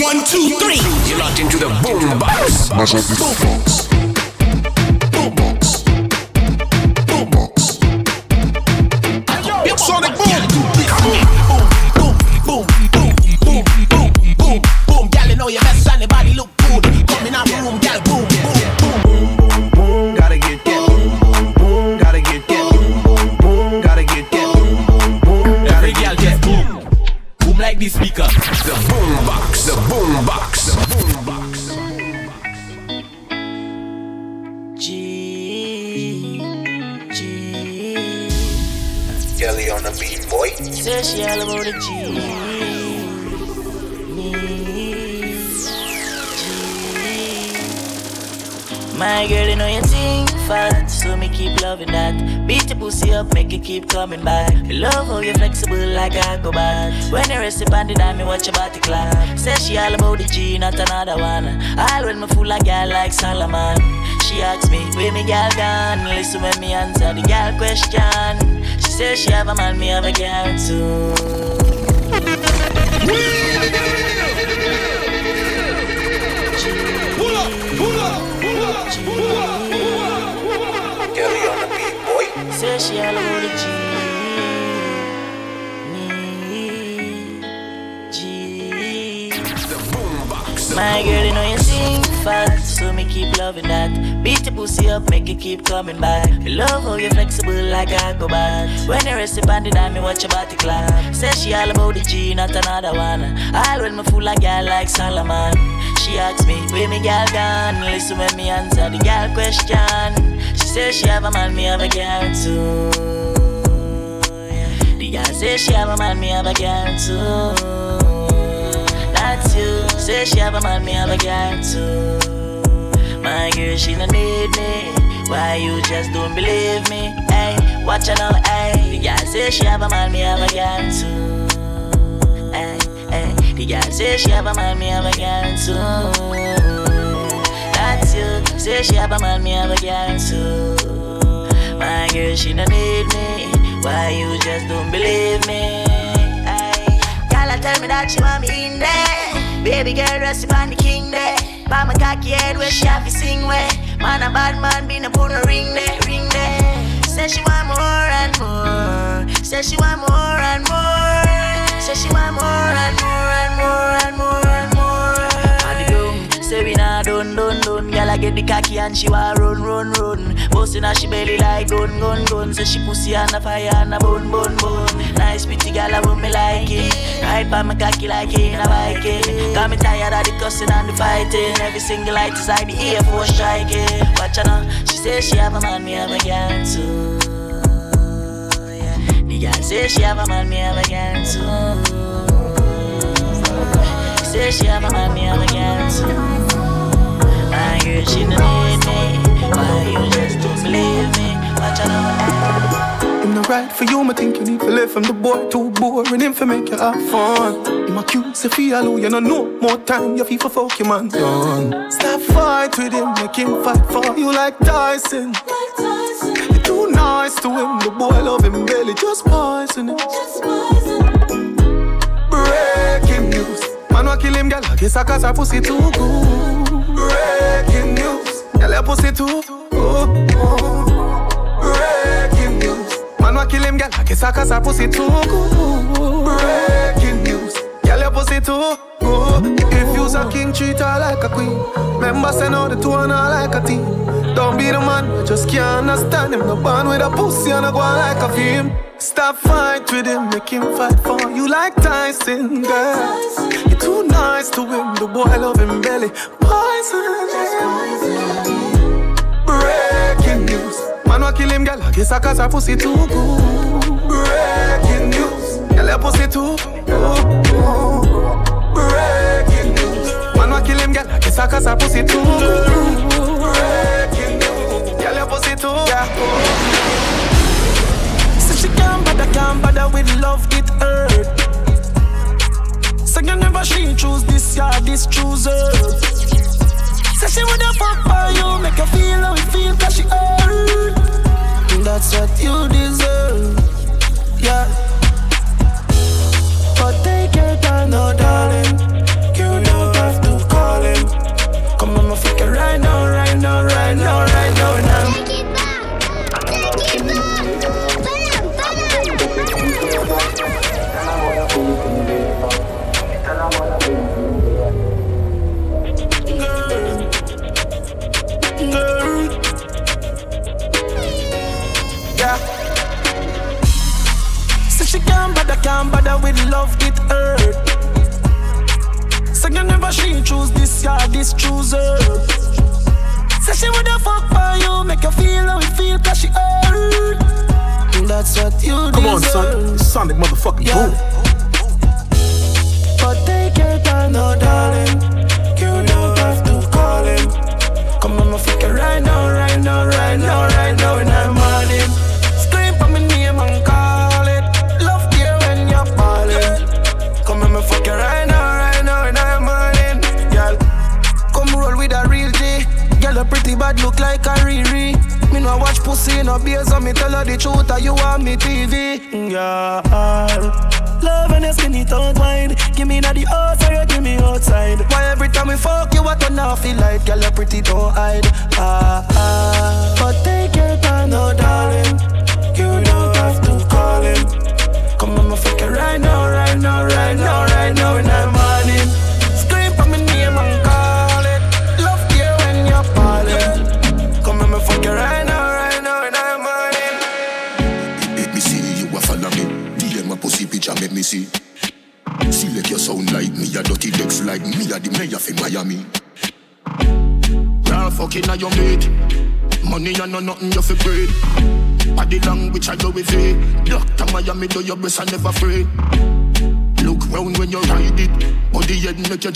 One, two, three. You're locked into the boom box. Boom box. Keep loving that. Beat your pussy up, make it keep coming back. I love how you're flexible like a go back. When you rest upon the dime, me watch your body clap. Say she all about the G, not another one. All when me fool like girl like Solomon. She asks me, where me girl gone? Listen when me answer the girl question. She says she have a man, me have a girl too. Pull up, pull up, pull up, pull up. Say she all about the G. My girl, you know you sing fast, so me keep loving that. Beat your pussy up, make it keep coming back. Me love how you flexible like a back. When you rest upon the dime, me watch your body clap. Say she all about the G, not another one. All when me fool like girl like Solomon. She asks me, where me girl gone? Listen when me answer the girl question. Say she have a man, me have a girl too. The girl say she have a man, me have a girl too. You. Say she have a man, me have a girl too. My girl, she don't need me. Why you just don't believe me? Hey, watch out now, hey. The girl say she have a man, me have a girl too. Hey, hey. The girl say she have a man, me have a girl too That's you. Say she have a man, me have a girl too. My girl, she no need me. Why you just don't believe me? Girl, tell me that she want me in there. Baby girl, rest upon the king there. By my cocky head where she have to sing where. Man, a bad man, be no put no ring there, ring there. Say she want more and more. Say she want more and more. Say she want more and more and more and more. Get the cocky and she want run, run, run. Bustin' her she belly like gun, gun, gun. Say she pussy on the fire and a bun, bun, bun. Nice pretty girl, I want me like it. Ride by my cocky like in a Viking. Got me tired of the cussing and the fighting. Every single light inside the ear for striking. Watch her now, she say she have a man, me have a girl too. Yeah. The girl say she have a man, me have a girl too. Say she have a man, me have a girl too. My girl, she no. Why you just don't believe me? Watch out right for you, I think you need to live from the boy too boring him for make you have fun. Him accuse you feel alone, you know no more time, you feel for fuck your man done. Stop fight with him, make him fight for you like Tyson. Like Tyson. You're too nice to him, the boy love him barely, just poison him. Just poison. Breaking news, man wa kill him, girl, I guess I cause her pussy too good. Breaking news. Girl, your pussy too. Oh, oh. Breaking news. Man, wa kill him, girl. I guess I cause her pussy too good. Breaking news. Girl, your pussy too good. If you's a king, treat her like a queen. Remember, say no, the two are not like a team. Don't be the man, just can't understand him. No bond with a pussy and a go like a film. Stop fight with him, make him fight for you like Tyson, girl. You're too nice to him, the boy love him belly. Poison. Breaking news. Man, wa kill him, girl. I guess I cause her pussy too good. Breaking news. Girl, your pussy too good. Breaking news. Man, wa kill him, girl. I guess I cause her pussy too good. Breaking news. Girl, your pussy too good can't bother with love, it hurt. So you never she choose this, yeah, this choose her. Say she woulda fuck for you, make her feel how it feel, cause she hurt. That's what you deserve, yeah.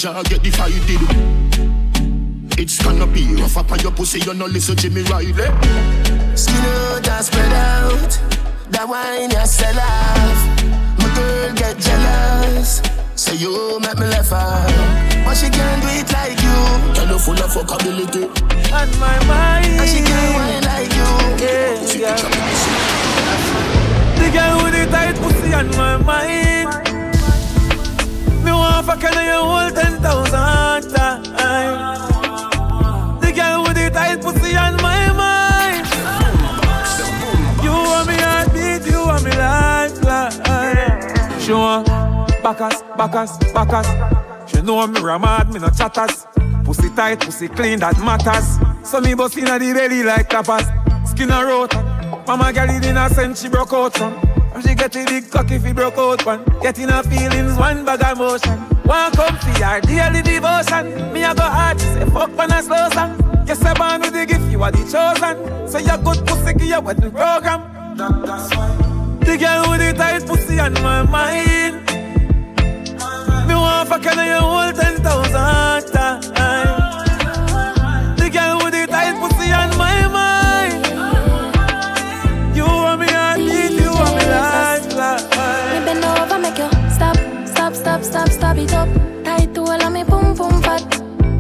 Head make your jaw get divided. It's gonna be rough up on your pussy, you no listen Jimmy Riley. Eh? Skin out and spread out. That wine you sell off. My girl get jealous. Say you make me laugh out. But she can't do it like you. Girl, you full of fuckability. On my mind. And she can't wine like you. Yeah, Pussy yeah. picture, make me see. The girl with the tight pussy on my mind. Fuck her you hold ten thousand times. The girl with the tight pussy on my mind. You want me heartbeat, you want me lifeline. She want backers, backers, backers. She know me ramad, me no chatters. Pussy tight, pussy clean, that matters. So me bust inna the belly like tapas. Skin a rot. Mama girl it in a sense she broke out from. And she get a big cock if he broke out one. Getting her feelings, one bag of motion. One come for her daily devotion. Me a go hard, she say fuck on a slow song. Yes, I born with the gift, you are the chosen. So you good pussy, give your wedding program. That's why. The girl with the tight pussy on my mind. Me want fuck her you hold ten thousand times. Stop, stop, it up. Tight to all of me, boom, boom, fat.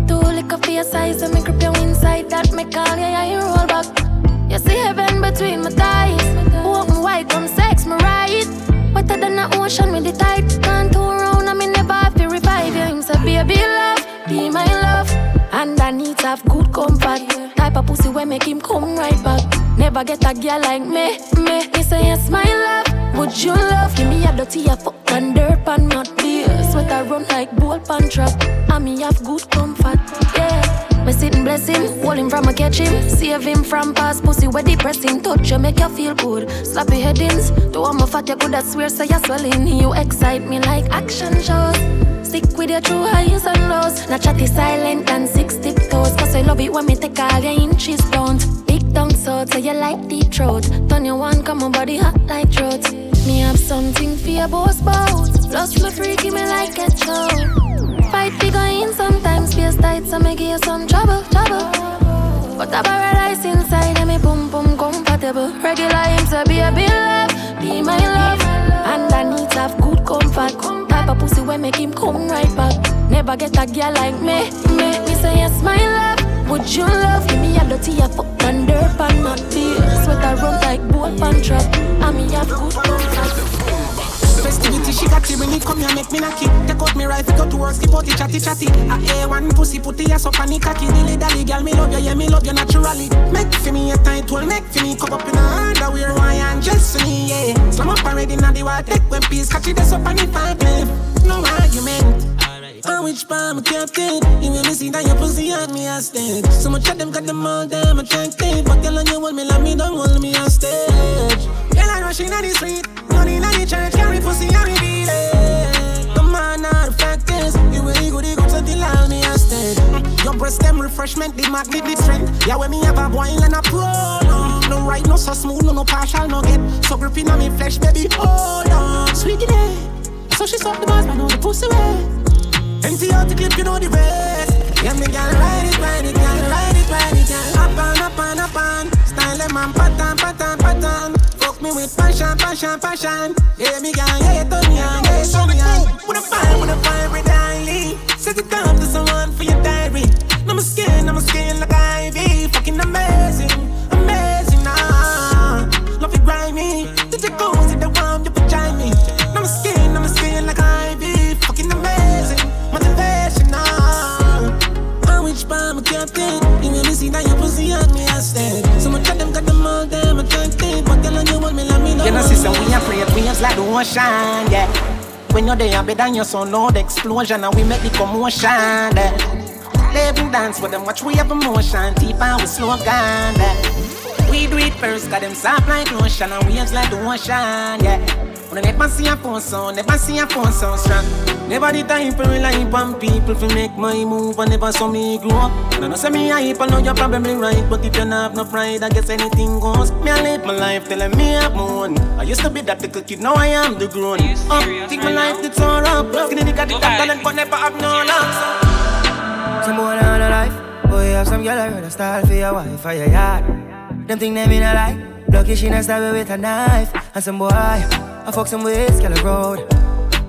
Too liquor for your size, and me grip you inside. That me call you, yeah, you roll back. You see heaven between my thighs. Open wide, come sex me right. Wetter than the ocean with the tide. Can't turn around, and me never have to revive you. Him say, baby, love, be my love. And I need to have good comfort. Type of pussy where make him come right back. Never get a girl like me, me. Me say yes, my love. Would you love? Give me a dirty a fuck and dirt and not beer. Sweat I run like bull pan trap. And me have good comfort, yeah. Me sitting bless him, hold him from a catch him. Save him from past pussy where depressing. Touch you make you feel good. Slappy headings. Do I'm a fat you could that swear say you're swelling. You excite me like action shows. Stick with your true highs and lows. Not chatty silent and six tiptoes. Cause I love it when me take all your inches down. So so you like deep throat. Turn your one, come on body hot like throat. Me have something for your boss bout. Plus me freaky me like a show. Fight figure in sometimes space tight so me give you some trouble, trouble. But a paradise inside and me boom boom comfortable. Regular him to be a be love, be my love. And I need to have good comfort. Type of pussy when make him come right back. Never get a girl like me, me. Me say yes, my love. Would you love? Give me a dirty a fuck and dirt and not beer. Sweat I run like boat pan trap. And me have good. Festivity, she got it when it come here, make me knock it. Take out me rifle, go to work, skip out the chatty chatty. A A1 pussy, put the ass up on the cocky. Dilly dally, girl, me love you, yeah, me love you naturally. Make for me a tight well, make for me cup up in a underwear, why and just for me, yeah. Slam up already, now the water, take when peace, catch it, that's up on the five No argument. On which palm a captain? You will me see that your pussy on me hostage. So much of them got them all damn attractive. But girl, on you hold me, love me, don't hold me hostage. Girl, I rushing on the street, running on the church, carry pussy on me beat. Come on, now the fact is, you really good, you good until I breast them refreshment, the magnet the strength. Yeah, when me have a boil and a pro. No, right, no so smooth, no no partial, no get. So gripping on me flesh, baby, hold on. Sweet it. So she suck the bars, but know the pussy way. Empty out the clip, you know the rest. Yeah, me gal ride it, ride it, gal ride it, ride it, gal. Up and up and up and style them and pattern, pattern, pattern. Fuck me with passion, passion, passion. Yeah, me gal, yeah, turn me on, yeah, turn me on. Wanna find, wanna find daily. Set it up to someone for your diary. Now my skin, now my skin like ivy. Sister, we are afraid, are like the ocean, yeah. When you're there, better than your son, Lord, explosion, and we make the commotion, yeah. Live and dance with them, watch we have emotion, deep and we slow down, yeah. We do it first, got them soft like lotion, and waves like the ocean, yeah. When I never see a phone sound, never see a phone sound strong. Never the time for rely on people to make my move, and never saw me grow up. And I know say me hype, I know you're probably right, but if you don't have no pride, I guess anything goes. Me I live my life telling me I'm own. I used to be that little kid, now I am the grown. Up, think my life it's all up. Skinny nigga, the talent, but never have no luck. Some boy on a life, boy have some girl I rather style for your wife or your yard. Them think they mean a lie. Lucky she not stab with a knife, and some boy. I fuck some ways, girl, road.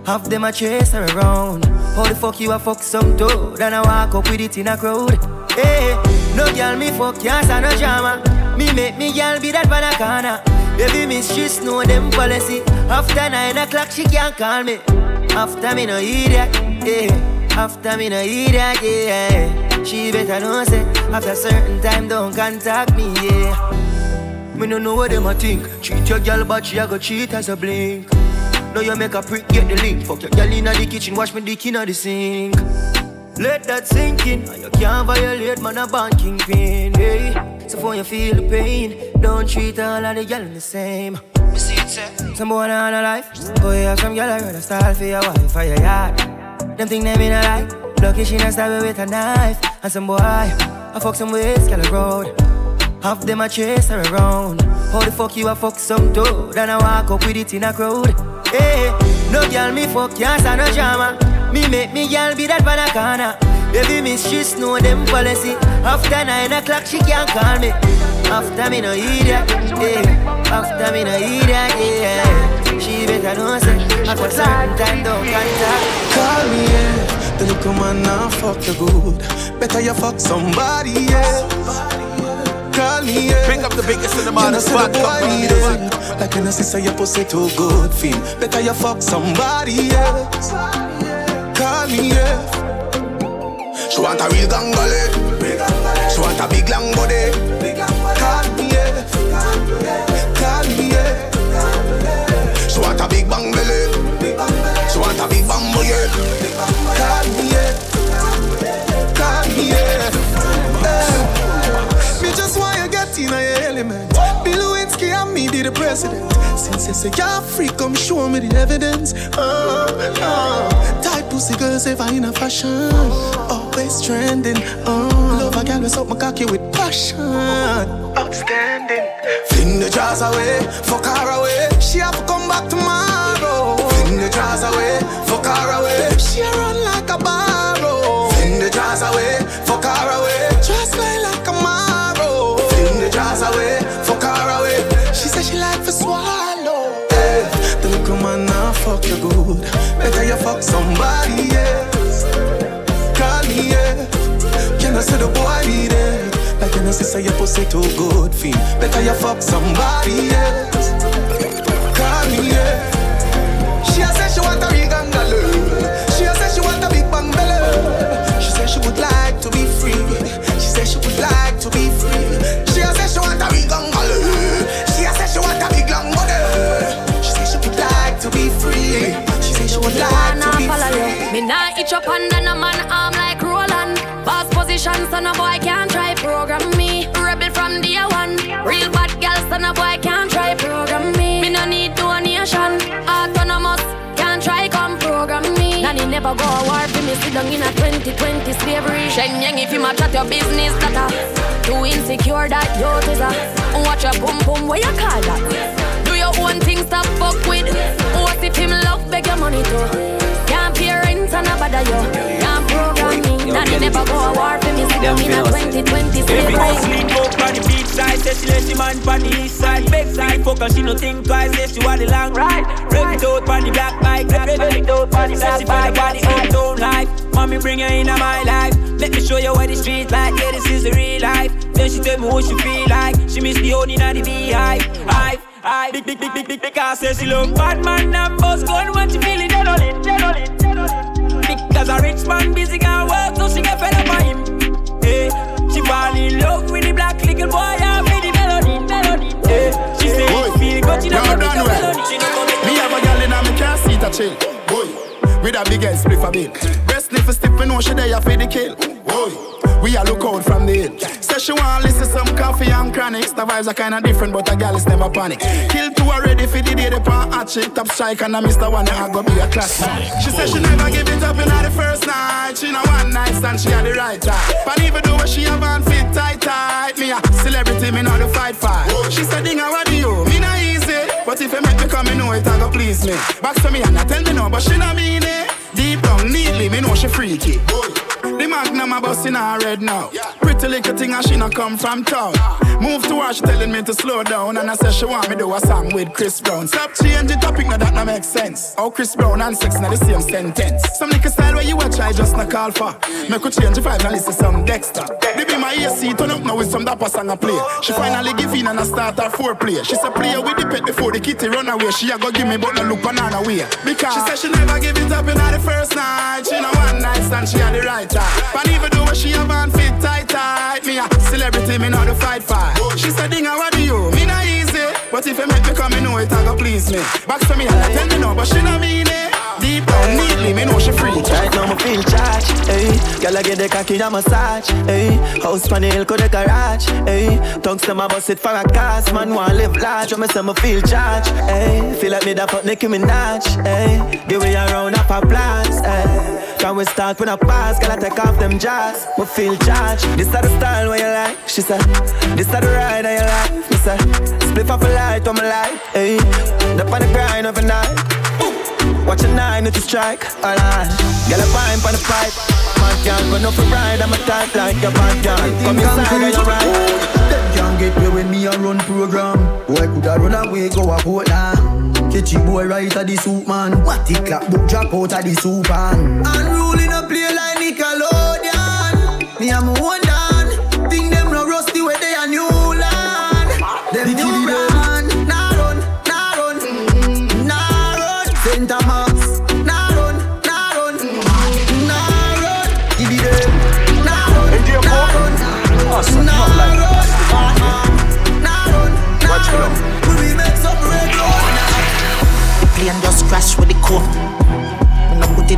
Half them I chase her around. How the fuck you a fuck some toad? And I walk up with it in a crowd. Hey, no girl me fuck, can't stand no drama. Me make me girl be that corner. Baby miss, she know them policy. After nine o'clock, she can't call me. After me no idiot, yeah. After me no idiot, yeah. She better know say after certain time don't contact me, yeah. Me no know what them a think. Cheat your girl, but she a go cheat as a blink. Now you make a prick, get the link. Fuck your girl inna the kitchen, wash me dick inna the sink. Let that sink in. and You can't violate man a banking pin. Hey, so for you feel the pain, don't treat all of the girl the same. Some boy on a life, oh, boy have some girl I rather style for your wife or your yard. Them think they mean a lie. Lucky she not stab with a knife. And some boy, I fuck some ways, girl road. Half them a chase her around. How the fuck you a fuck some toad? And I walk up with it in a crowd. Hey, no girl me fuck, can't no drama. Me make me girl be that corner. Baby miss, she know them policy. After nine o'clock, she can't call me. After me no idiot, yeah. After me no idiot, yeah. She better know say, after certain time don't contact. Call me, yeah. Then you come on now, fuck you good. Better you fuck somebody, yeah call me, yeah. Bring up the biggest in the man, spot, come me, yeah. Like an sister, your pussy too good, feel Better you fuck somebody else Call me, yeah She want a real gangale She want a big long body Call me, yeah Call me, yeah She want a big bang belly She want a big bang yeah element. Bill Lewinsky and me be the president. Since you say you're free, come show me the evidence. Oh, oh. Tight pussy girls ever in a fashion. Always trending. Oh, love a girl with my cocky with passion. Outstanding. Fling the jars away, fuck her away. She have to come back tomorrow. Say the boy be there? Like you know, sister, your pussy too good, feel. Better you fuck somebody else. Never go a war for me. Sit down in a 2020 slavery. Shen Yang, if you match at your business, that a too insecure that you is a watch your boom boom. Where you call that? Do your own thing, stop fuck with. What if him love beg your money too? Can't pay rent and a bother you. Can't program me. Daddy never go a war for me. Sit down in a 2020 slavery. On the beach side, say she let she man on the east side. Big side, fuck her, she no think twice, say she want the long ride. Rev it out on the black bike, rev it out on the black bike. Body uptown life, mommy bring her into my life. Let me show you what the street like, yeah this is the real life. Then she tell me what she feel like, she miss the honey in the beehive. Hive, hive, big, big, big, big, big, big, because say she love bad man and boss gun when she dead on it, dead on it, dead on it. Because a rich man busy can work, so she get fed up on him. Hey, she fall in love with the black little boy and with the melody, melody. Hey, she say it feel good, she don't come with the melody. She don't come with Me have a girl in me car seat a chill. Boy, with a big ass spliff a bill. Breast sniff a stiff, we know she there for the kill. Boy, we a look out from the hill. Say she want listen some coffee and chronics. The vibes are kinda different, but a girl is never panic. Kill two already for the day they pan hatch it. Top strike and I miss the one that I go be a classic. She said she never give it up in the first night. She know one night stand, she had the right time. But even though she have on fit tight tight, me a celebrity, me know the fight fight. She said, Dinga, what you? Me not easy. But if you make me come, me know it, I go please me. Back to me and I tell me no, but she not mean it. Deep down, neatly, me know she freaky. Boy. The magnum a bust in her head now. Pretty little thing and she not come from town. Move to her, she telling me to slow down. And I say she want me do a song with Chris Brown. Stop change the topic, now that no make sense. How Chris Brown and sex na the same sentence. Some little style where you watch, I just not call for. Make her change the vibe and listen some Dexter. They be my AC, turn up now with some dapper song I play. She finally give in and I start her foreplay. She say play with the pet before the kitty run away. She a go give me but no look banana way. Because she say she never give it up in the first night. She know one night stand, she had the right time. But even though she have on fit tight tight, me a celebrity, me know the fight fight. She said, Dinga, what do you? Me not easy. But if you make me come, me know it, I go please me. Back to me I tell me no, but she not mean it. Deep down, neatly, me know she free. Right now me feel charged, hey. Girl I get the cocky a massage, hey. House pan the hill the garage, hey. Tongues to my bust it for a cast Man wanna live large, when me say me feel charged, hey. Feel like me da fuck Nicki Minaj, hey. Give me a round of applause, hey. Can we start with a pass, girl I take off them jazz. Me feel charged, this is the style where you like She said, this is the ride your life Me say, split off a light on my life, hey. Up on the grind of a night Watch a nine to strike, alright. Get a pint on the pipe. Man can't go no for ride, I'm a type like a bad girl. Come inside and you're right. Them can't get me when me a run program. Boy coulda run away, go a Portland. Catchy boy right at the soup man. What the clap book drop out of the soup man. Unruly no play like Nickelodeon. Me a my one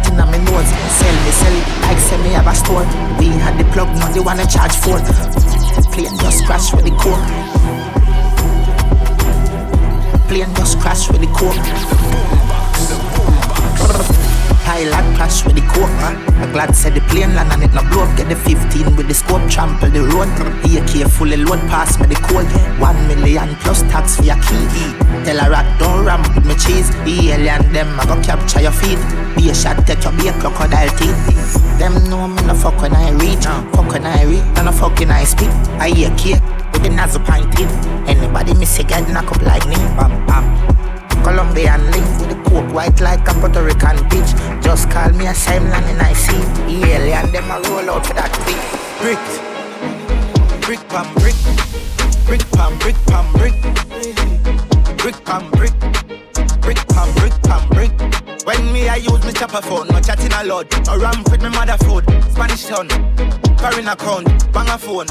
It in my nose, sell me, sell it like sell me have a store. We had the plug, now they wanna charge for. Plane just crash with the coke. Plane just crash with the coke. Pilot crash with the coke. I glad said the plane land and it no blow up. Get the 15 with the scope, trample the road. AK fully load pass me the code. One million plus tax for your key. Tell a rat don't ram with me cheese. The alien them I go capture your feet. Be a shot take your be a crocodile teeth. Them know me no fuck when I reach. Fuck when I reach, no fuck when I speak. I cake with the nozzle pointed. Anybody miss a get knock up like me. Bam bam. Colombian link with the coke white like a Puerto Rican bitch. Just call me a land and I see the alien them a roll out for that beat. brick. Brick pam brick. Brick pam brick pam brick. Brick pam brick. Brick pam brick pam brick. When me I use me chopper phone, no chatting a lot. A ram with me mother food. Spanish town. Foreign account, bang a phone.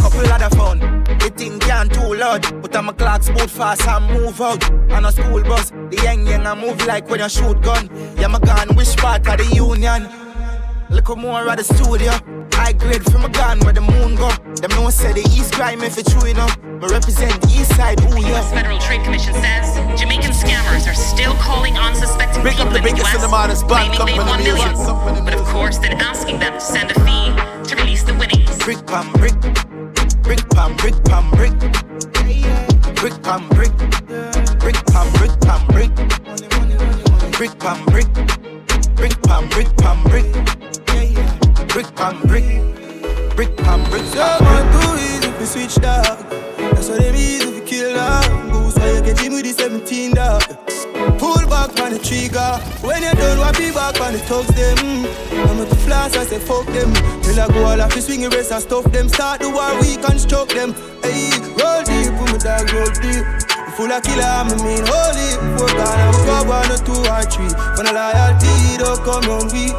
Couple other phone. The thing can't too loud. Put on my clocks boot fast and move out. On a school bus, the young young I move like when you shoot gun. Yeah, my gun, which part of the union? Look more at the studio. High grade from a gun where the moon go. Them no say the East crime if it's true enough. But represent the East side, ooh yeah. U.S. Federal Trade Commission says Jamaican scammers are still calling on suspecting Big people the in the U.S. claiming they won millions, but of course then asking them to send a fee to release the winnings. Brick pam brick, brick pam brick pam brick, brick pam brick, brick pam brick pam brick, brick pam brick, brick pam brick pam brick, brick pam brick, brick pam brick. So man, too easy if we switch dog. That's what they mean if we kill dog. Goose why you get him with the 17 dog. Pull back on the trigger. When you done, what be back on the thugs them. I'm at the flash, I say fuck them. Till I go all off the swing race and stuff them. Start the war, we construct them. Hey, roll deep, put my dog roll deep. Full of killer, I'm a mean holy. Four gun, I will go one or two or three. When I loyalty, don't come on me.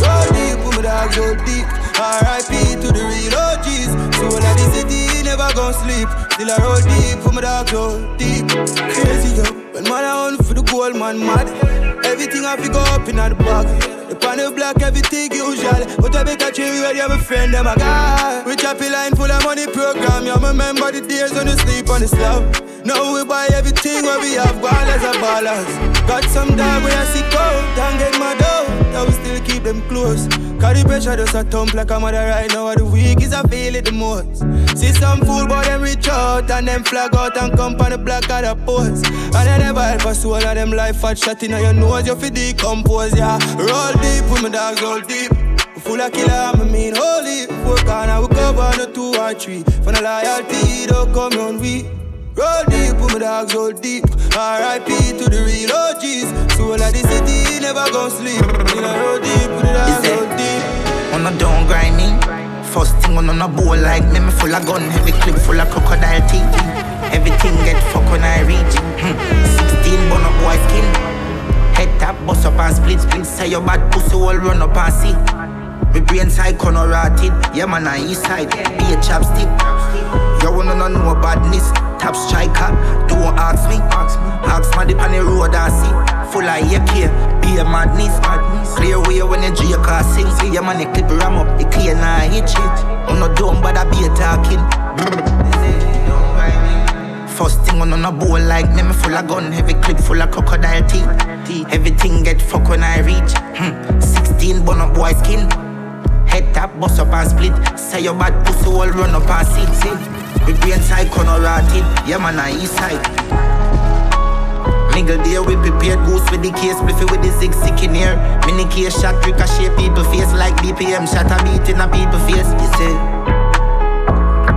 Roll deep, dog roll deep. R.I.P. to the real OGs. So when I the city, never gon' sleep. Still I roll deep, put my dog roll deep. Crazy yo, when man I on for the gold, man mad. Everything I pick up in the bag. The panel black, everything usual. But I make a chill where you have a friend, them a guy. Chop a line full of money program. You remember the days when you sleep on the slab. Now we buy everything where we have ballers and ballers. Got some dog where I see cold and get my dough. That will still keep them close. Cause the pressure just a thump like a mother right now. Of the week is I feel it the most. See some fool but them reach out and them flag out and come on the block of the post. And I never help a soul of them life fat shot in your nose. You feel decompose, yeah. Roll deep with my dogs, roll deep. Full of killer, I mean holy. Work on, I will cover no two or three. For the loyalty, don't come on we. Roll deep, put my dogs roll deep. R.I.P. to the real OGs. Soul of the city, never gon' sleep. In a roll deep, put the dogs roll deep. On a down grinding. First thing on a bowl like me, me full of gun, heavy clip full of crocodile teeth. Everything get fuck when I reach. Hmm. 16 bun up boy skin. Head tap, bust up and split, split. Say your bad pussy all run up and see. Me brain side corner rotted. Yeah man, on east side. Be a chapstick. You wanna know no badness. Top striker. Don't ask me. Ask me the on the road I see. Full of AK. Be a madness. Clear way when the J car sing. See your the clip ram up. The clear now hit shit. I'm not dumb, but I be a talking. First thing on on a bowl like me, me full of gun, heavy clip full of crocodile teeth. Everything get fuck when I reach. Hmm. 16 bun up boy skin. Head tap, bust up and split. Say your bad pussy all run up and sit, sit. We brain side corner rotted. Yeah man, on east side. Nigga there we prepared goose with the case Bliffy with the zig sick in here. Mini case shot ricochet people face Like BPM shot a beat in a people face. You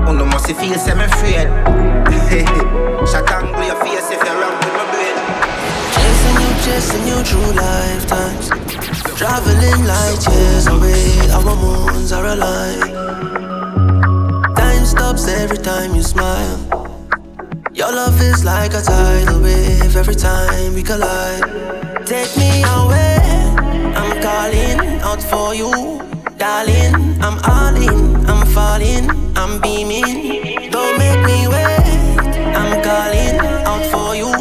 Oh no must feel semi afraid. Shot angle your face if you're wrong with my brain. Chasing you, chasing you through lifetimes. Traveling light years away Our moons are aligned Time stops every time you smile your love is like a tidal wave every time we collide. Take me away, I'm calling out for you, darling. I'm all in, I'm falling, I'm beaming. Don't make me wait, I'm calling out for you,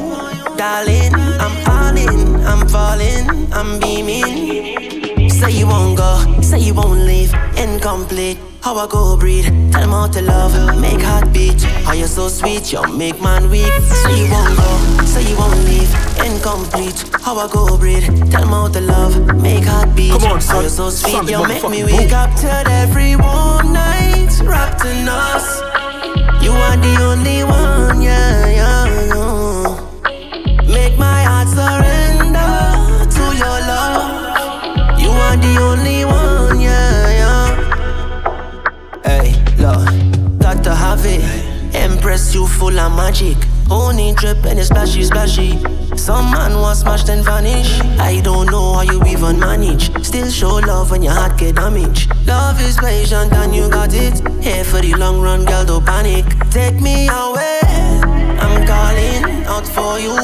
darling. I'm all in, I'm falling, I'm beaming. Say you won't go, say you won't leave, incomplete. How I go breathe, tell them how to love, make heart beat. How you so sweet, you make man weak. Say you won't go, say you won't leave, incomplete. How I go breathe, tell them how to love, make heart beat. Come on, How you son. so sweet, Son, you make me wake boom. up till every one night wrapped in us. You are the only one, yeah, yeah. yeah. Make my heart surrender the only one, yeah, yeah. Hey, look, got to have it. Impress you full of magic. Only drip and it's splashy, splashy. Some man was smashed and vanish. I don't know how you even manage. Still show love when your heart get damaged. Love is patient and you got it. Here for the long run, girl, don't panic. Take me away. I'm calling out for you,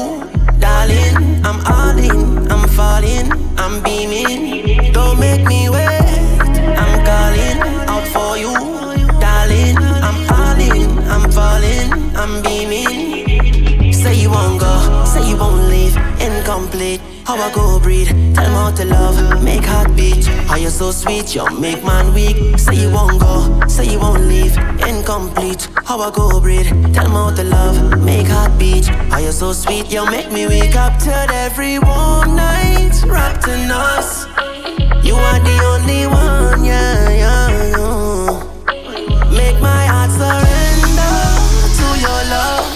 darling. I'm all in, I'm falling, I'm beaming. Make me wait. I'm calling out for you, darling. I'm all in, I'm falling, I'm beaming. Say you won't go, say you won't leave, incomplete. how I go breathe. Tell me how to love, make heart beat. How you so sweet, you make man weak. Say you won't go, say you won't leave. Incomplete, how I go breathe. Tell me how to love, make heart beat. How you so sweet, you make me wake up to every warm night wrapped in us. You are the only one, yeah, yeah, yeah. Make my heart surrender to your love.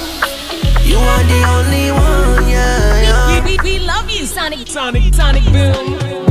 You are the only one, yeah, yeah. We, we, we love you, Sonic, Sonic, Sonic Boom.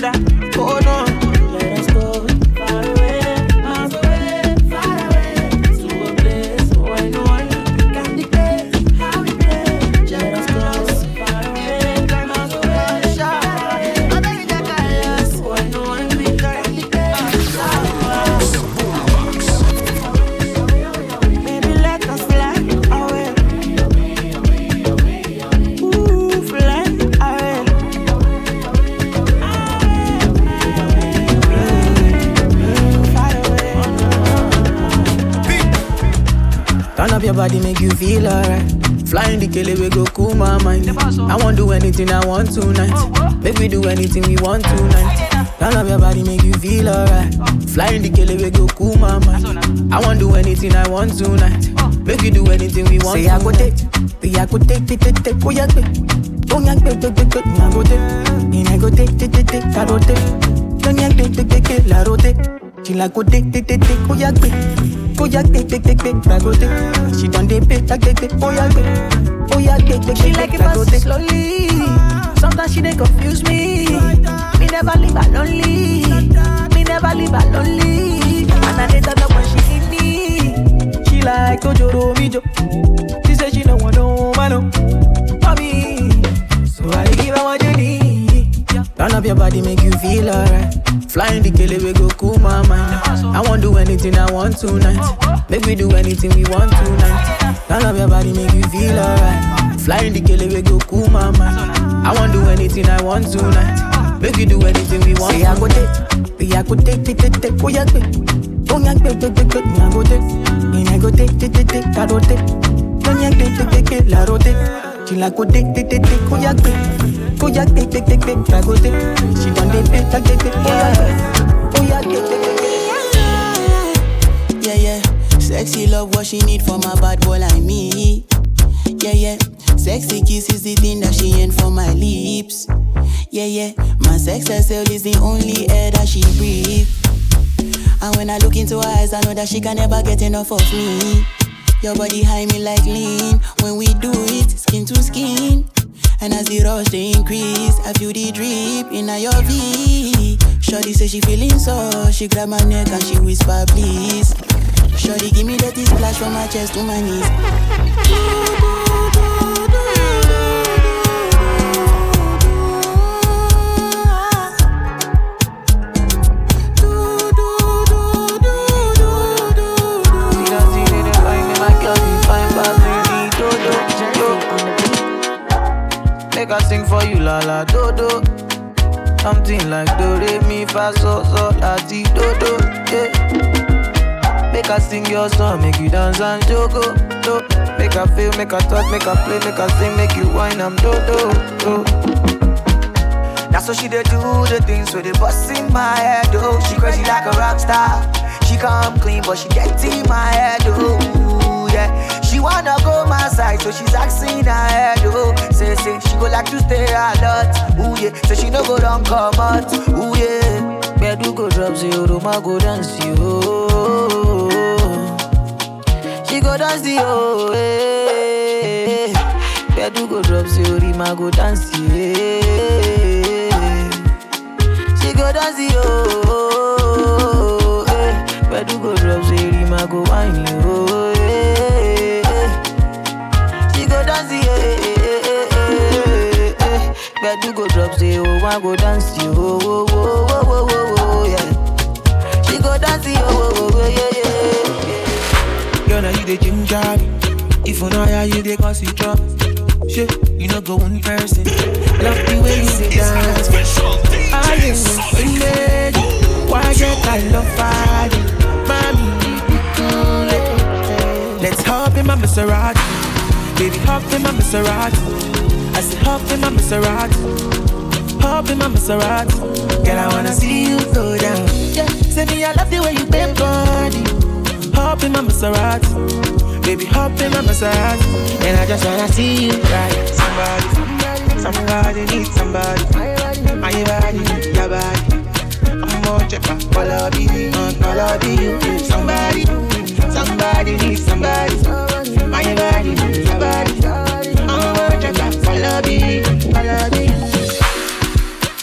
murder Kele we go cool my mind. I won't do anything I want tonight. Make we do anything we want tonight. None of your body make you feel alright. Flying the Kele we go cool my mind. I won't do anything I want tonight. Make we do anything we want. Say I go take, be I go take, take, take, take, oh yeah, take. Oh yeah, take, take, take, take, I go take. And I go take, take, take, take, I go take. Don't yeah, take, take, take, take, I go take. She like go take, take, take, take, oh yeah, take. Oh yeah, take, take, take, take, I. She done dey pay, take, take, take, oh yeah, take. Oh yeah, take, take, She like it fast slowly. Sometimes she they confuse me. Me never leave her lonely. Me never leave her lonely. And I to know when she need me. She like Ojoro Mijo. She say she don't want no man, no. Oh. For me, so I give her what you need. Turn up your body, make you feel alright. Flying the killer, we go cool my mind. I won't do anything I want tonight. Make we do anything we want tonight. Turn up your body, make you feel alright. Flying the killer, we go cool my mind. I won't do anything I want tonight. Make you do anything we want. Say I go take, be I go take, take, take, take, oh yeah, take. Oh yeah, take, take, take, take, me I go take. And I go take, take, take, take, I go take. Don't yeah, take, take, take, take, la go take. She like go take, take, take, take, oh yeah, take. Oh yeah, take, take, take, take, take. She done dey pay, take, take, take, oh yeah, take. Oh yeah, take, take, take, take. Yeah, yeah. Sexy love, what she need from a bad boy like me. Yeah, yeah. Sexy kiss is the thing that she ain't for my lips. Yeah, yeah. My sex herself is the only air that she breathes. And when I look into her eyes, I know that she can never get enough of me. Your body high me like lean. When we do it, skin to skin. And as the rush they increase, I feel the drip in your V. Shorty say she feeling so, she grab my neck and she whisper please. Shorty give me that splash from my chest to my knees. For you, la la do. Something like do re mi fa so so la ti do do. Yeah. Make I sing your song, make you dance and jogo. Do. Make I feel, make I touch, make I play, make I sing, make you whine, I'm do do do. That's what she did do the things with the bust in my head, oh. She crazy like a rock star. She come clean, but she get in my head, oh. Yeah, wanna go my side, so she's asking her head, oh. Say, say, she go like to stay a lot, ooh yeah. So she no go down come out, ooh yeah. Bedu go drop zero, Roma go dance, yo. She go dance, yo, eh. Bedu go drop zero, Rima go dance, yeah. She go dance, yo, eh. Bedu go drop zero, Rima go wine, yo, eh. She go dance, go drop zero, one oh, go dance, yo, oh oh, oh, oh, oh, oh, oh, oh, yeah. She go dance, yo, oh, oh, oh, yeah, yeah. Girl, now you the ginger me. If you know how you the cause you drop. Shit, you know go one person. Love the way you say dance. I am offended. Why get I love Friday? Mommy. Let's hop in my Maserati. Baby, hop in my Maserati. I said hop in my Maserati. Hop in my Maserati. Girl, I wanna see you go down. Yeah, say me I love the way you bend body. Hop in my Maserati. Baby, hop in my Maserati. And I just wanna see you right. Somebody, somebody needs somebody. My body, your body. I'm more check my quality, my quality. You somebody, somebody needs somebody. My body, your body. I'm more check my quality, quality.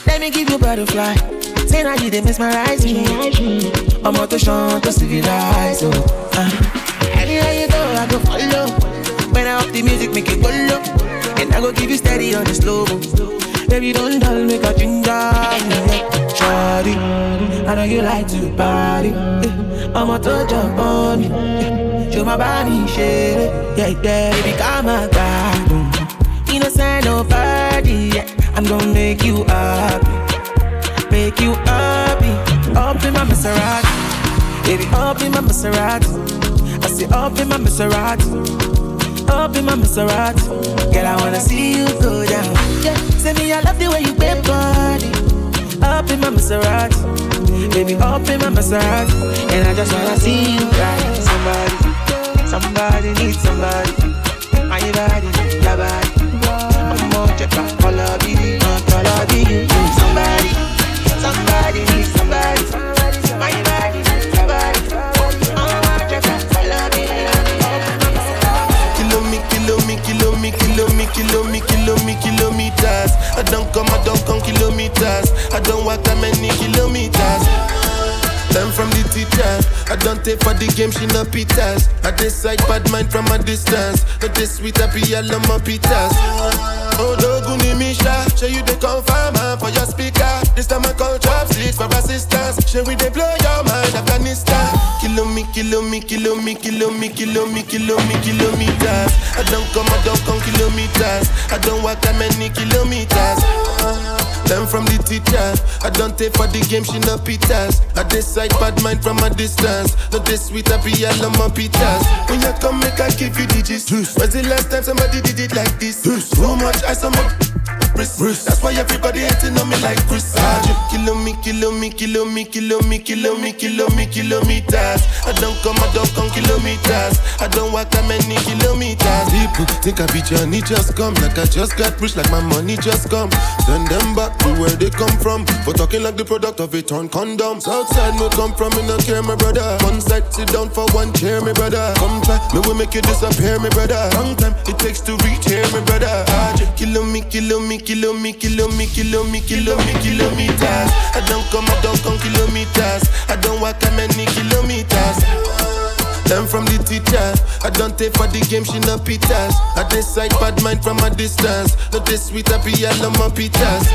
Let me give you butterfly. Say now you mesmerize me. I'm out to show to civilize. Oh, uh. Anywhere you go, I go follow. When I up the music, make it go low. And I go give you steady on the slow. Baby, don't dull, make a ginger. Shawty, I know you like to party. Eh, I'ma jump on me. Eh, Show my body, shake it. Yeah, yeah, baby, come on, God. Innocent, nobody. Yeah. I'm gonna make you happy make you happy. Up in my Maserati, baby, up in my Maserati. I say up in my Maserati, up in my Maserati. Girl, I wanna see you go down. Yeah, say me I love the way you bend body. Up in my Maserati, baby, up in my Maserati, and I just wanna see you right. Somebody, somebody needs somebody. My body, your body. I'm more check out all of you, all of you. I don't come, I don't come kilometers. I don't walk that many kilometers. Learn from the teacher. I don't take for the game, she no pitas. I decide bad mind from a distance. Not this sweet, I be all on my pitas. Oh, Doguni Misha, show you the confirm uh, for your speaker. This time I call chopsticks for assistance. Show we they blow your mind, Afghanistan. Kilo me, kilo me, kilo me, kilo me, kilo me, kilo me, kilometers. I don't come, I don't come kilometers. I don't walk that many kilometers. Uh-huh. Learn from the teacher. I don't take for the game, she no pitas. I decide bad mind from a distance. Not this sweet, I be all on my pitas. When you come, make I give you digits. When's the last time somebody did it like this? Too much ice on my wrist. That's why everybody hating on me like Chris. Kilo me, kilo me, kilo me, kilo me, kilo me, kilo me, kilometers. I don't come, I don't come kilometers. I don't walk that many kilometers. People think I be Johnny, just come. Like I just got rich, like my money just come. Send them back to where they come from. For talking like the product of a torn condom. Southside, no come from, me no care, my brother. One side, sit down for one chair, my brother. Come try, me will make you disappear, my brother. Long time it takes to reach here, my brother. Kilo me, kilo me, kilo me, kilo me, kilo me, kilo me, kilometers. I don't come, I don't come kilometers. I don't walk that many kilometers. Learn from the teacher. I don't take for the game, she no pitas. I decide bad mind from a distance. Not this sweet, I be all on my pitas.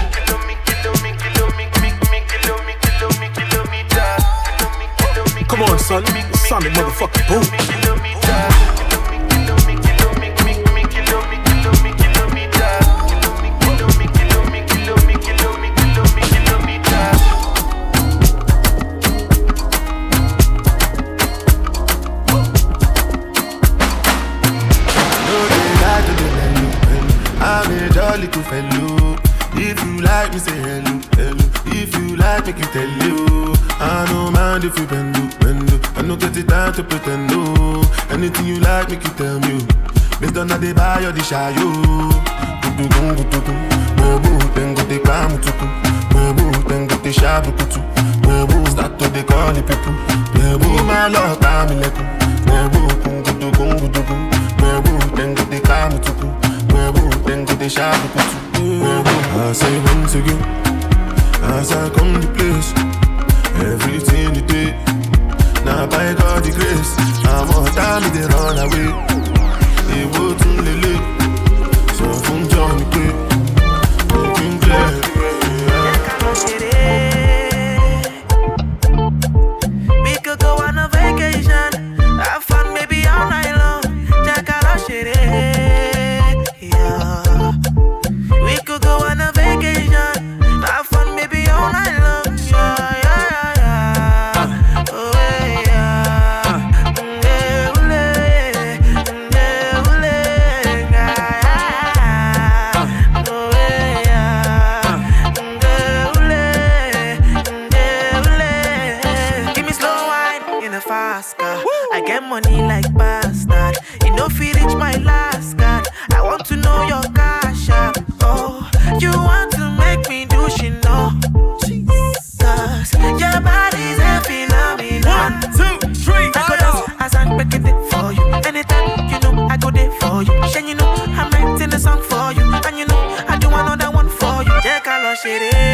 Come on, son. Sonic motherfucking boom. if you bend do, bend do. I no get it time to pretend no. Anything you like, make you tell me. Oh. Based on the they buy or they shy you. Kutudun kutudun, bobo tengo te kamutuku, bobo tengo te shabukutu, bobo start to the call the people, bobo my love tamileku, bobo kungudukun kudukun, bobo tengo te kamutuku, bobo tengo te shabukutu. I say once again, as I come to place. Everything you did, now by God's grace. I'm on time, they run away. It will too late. So, from Johnny, shit is.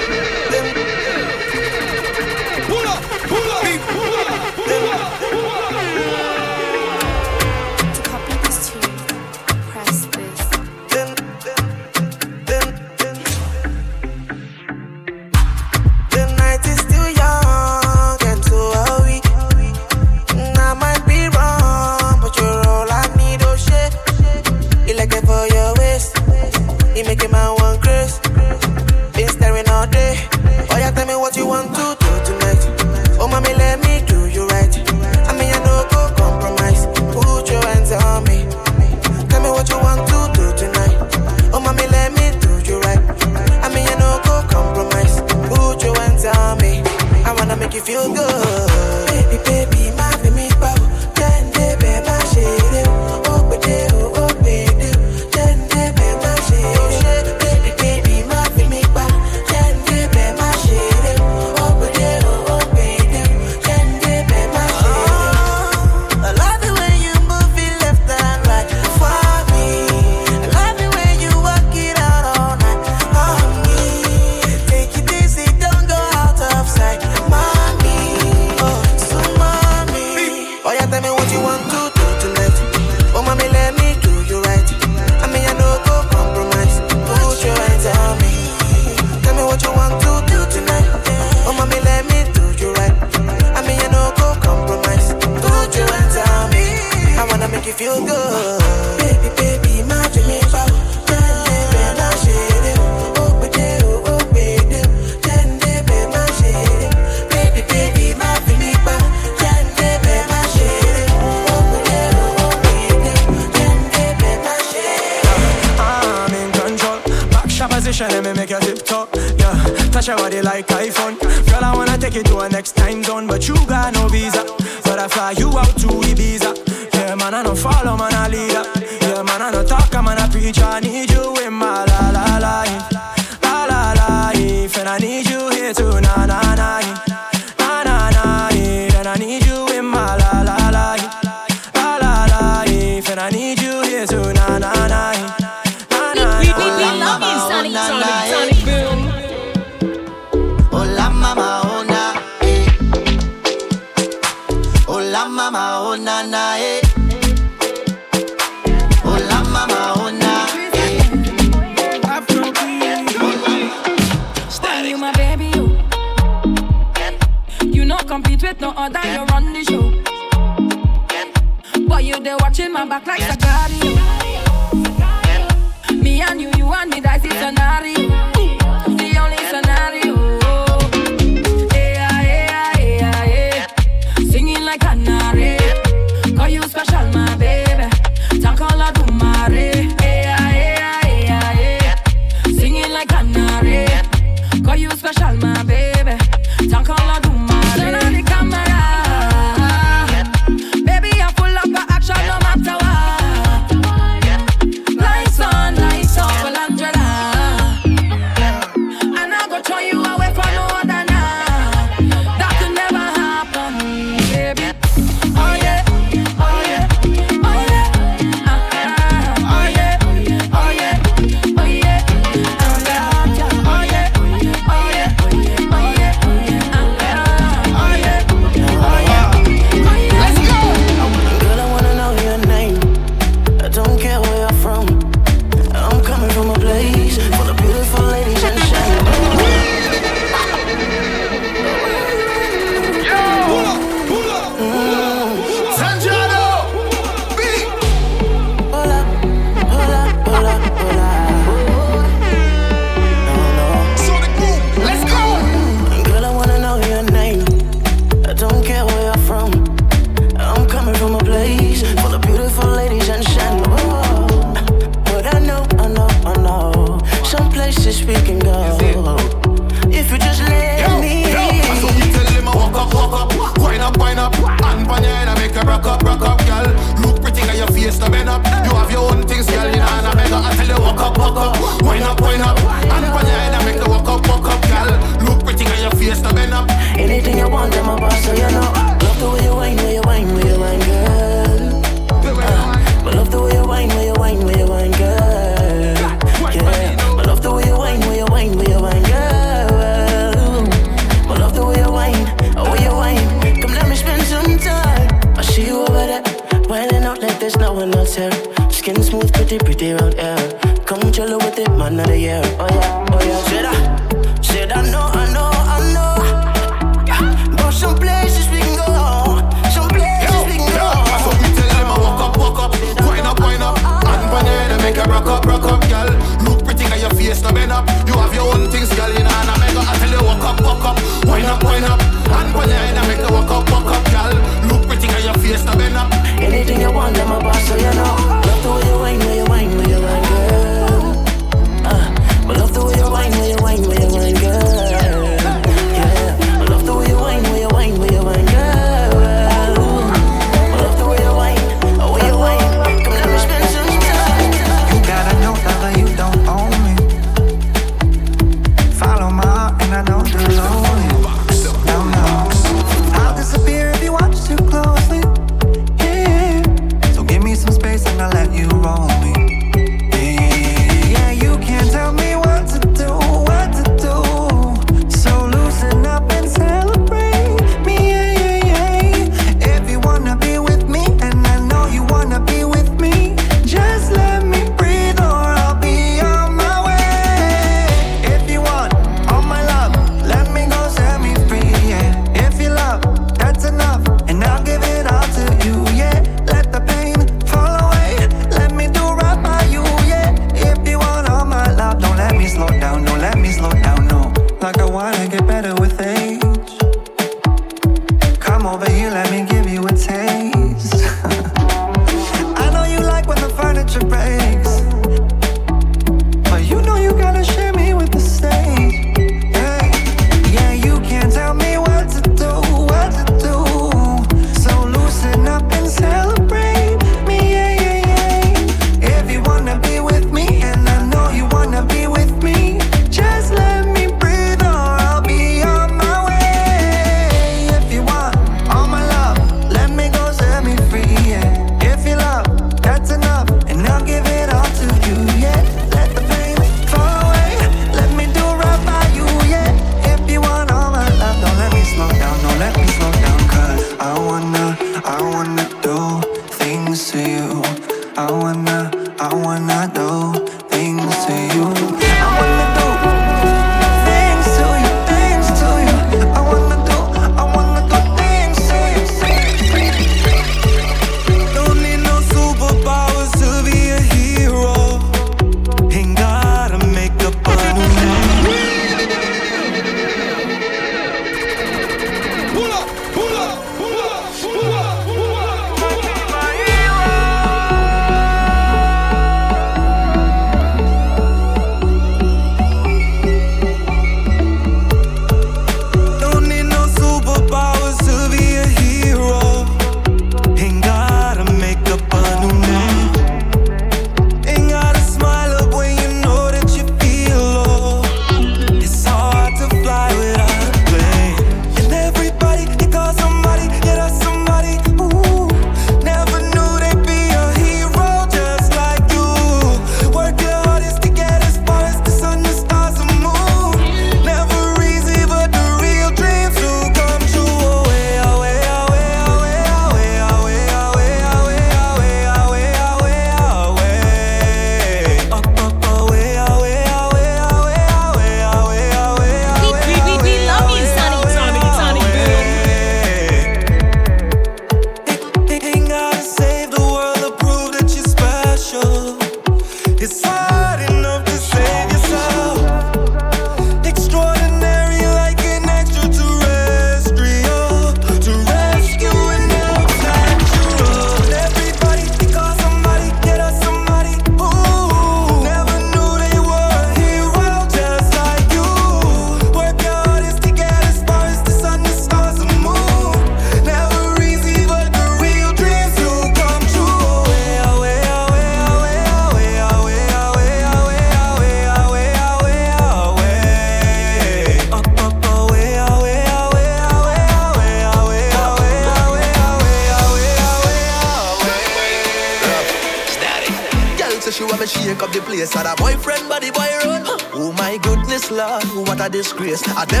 A disgrace.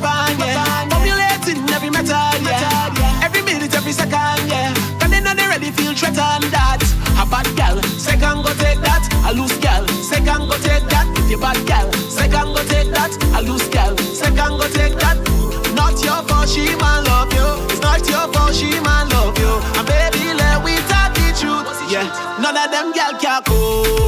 Farming every yeah. Formulating every metal, yeah. Every minute, every second, yeah. Cause they know they ready feel threatened that. A bad gal, second go take that. A loose gal, second go take that. If you bad gal, second go take that. A loose gal, second go take that. Not your fault, she man love you. It's not your fault, she man love you. And baby, let we talk the truth. Yeah, none of them gal can coast.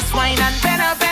Just wine and bend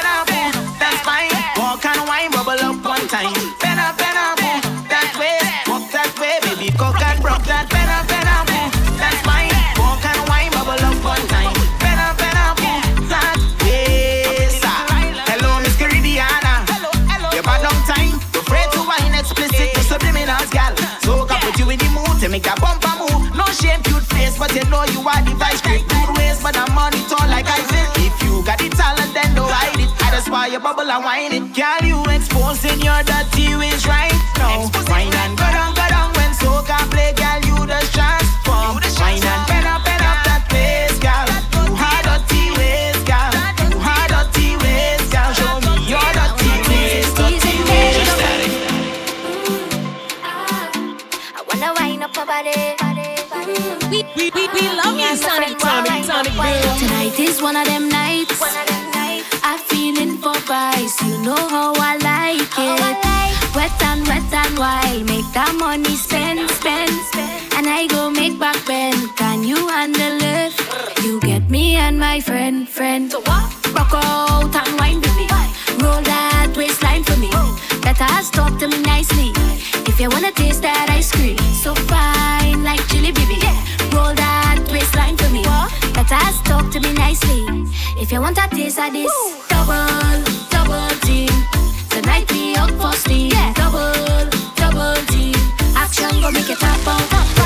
bubble and whine it. Girl, you exposing your dirty ways right now. Wine and go down, go down when soca play, girl, you just transform. Wine and bend up, bend up that place, girl. You had dirty ways, girl. You had dirty ways, girl. Show me your dirty ways, dirty ways. I wanna wind up my body. We, we, we, we love you, Sonic, Sonic, Sonic Tonight is one of them nights. I'm feeling for know how I like it. Wet and wet and wild. Make that money spend, spend. And I go make back bend. Can you handle it? You get me and my friend, friend. So what? Rock out and wine with me. Roll that waistline for me. Better talk to me nicely. If you wanna taste that ice cream, so fine like chili baby. Roll that waistline for me. Better talk to me nicely. If you want a taste of this, double, double team. Tonight we out for steam. Double, double team. Action go make it happen. Double,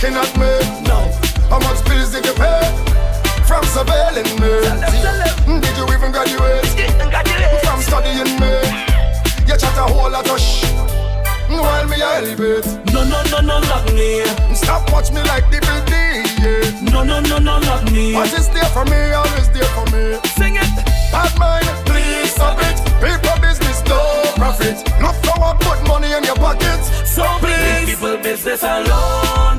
looking at me? No. How much bills did you pay from surveilling me? Did you even graduate from studying me? You chat a whole lot of shh while me elevate. No, no, no, no, not me. Stop watch me like the. Yeah. No, no, no, no, not me. What is there for me, always there for me. Sing it. Bad mind, please stop it. People business, no profit. Look for what put money in your pocket. So please, people business alone,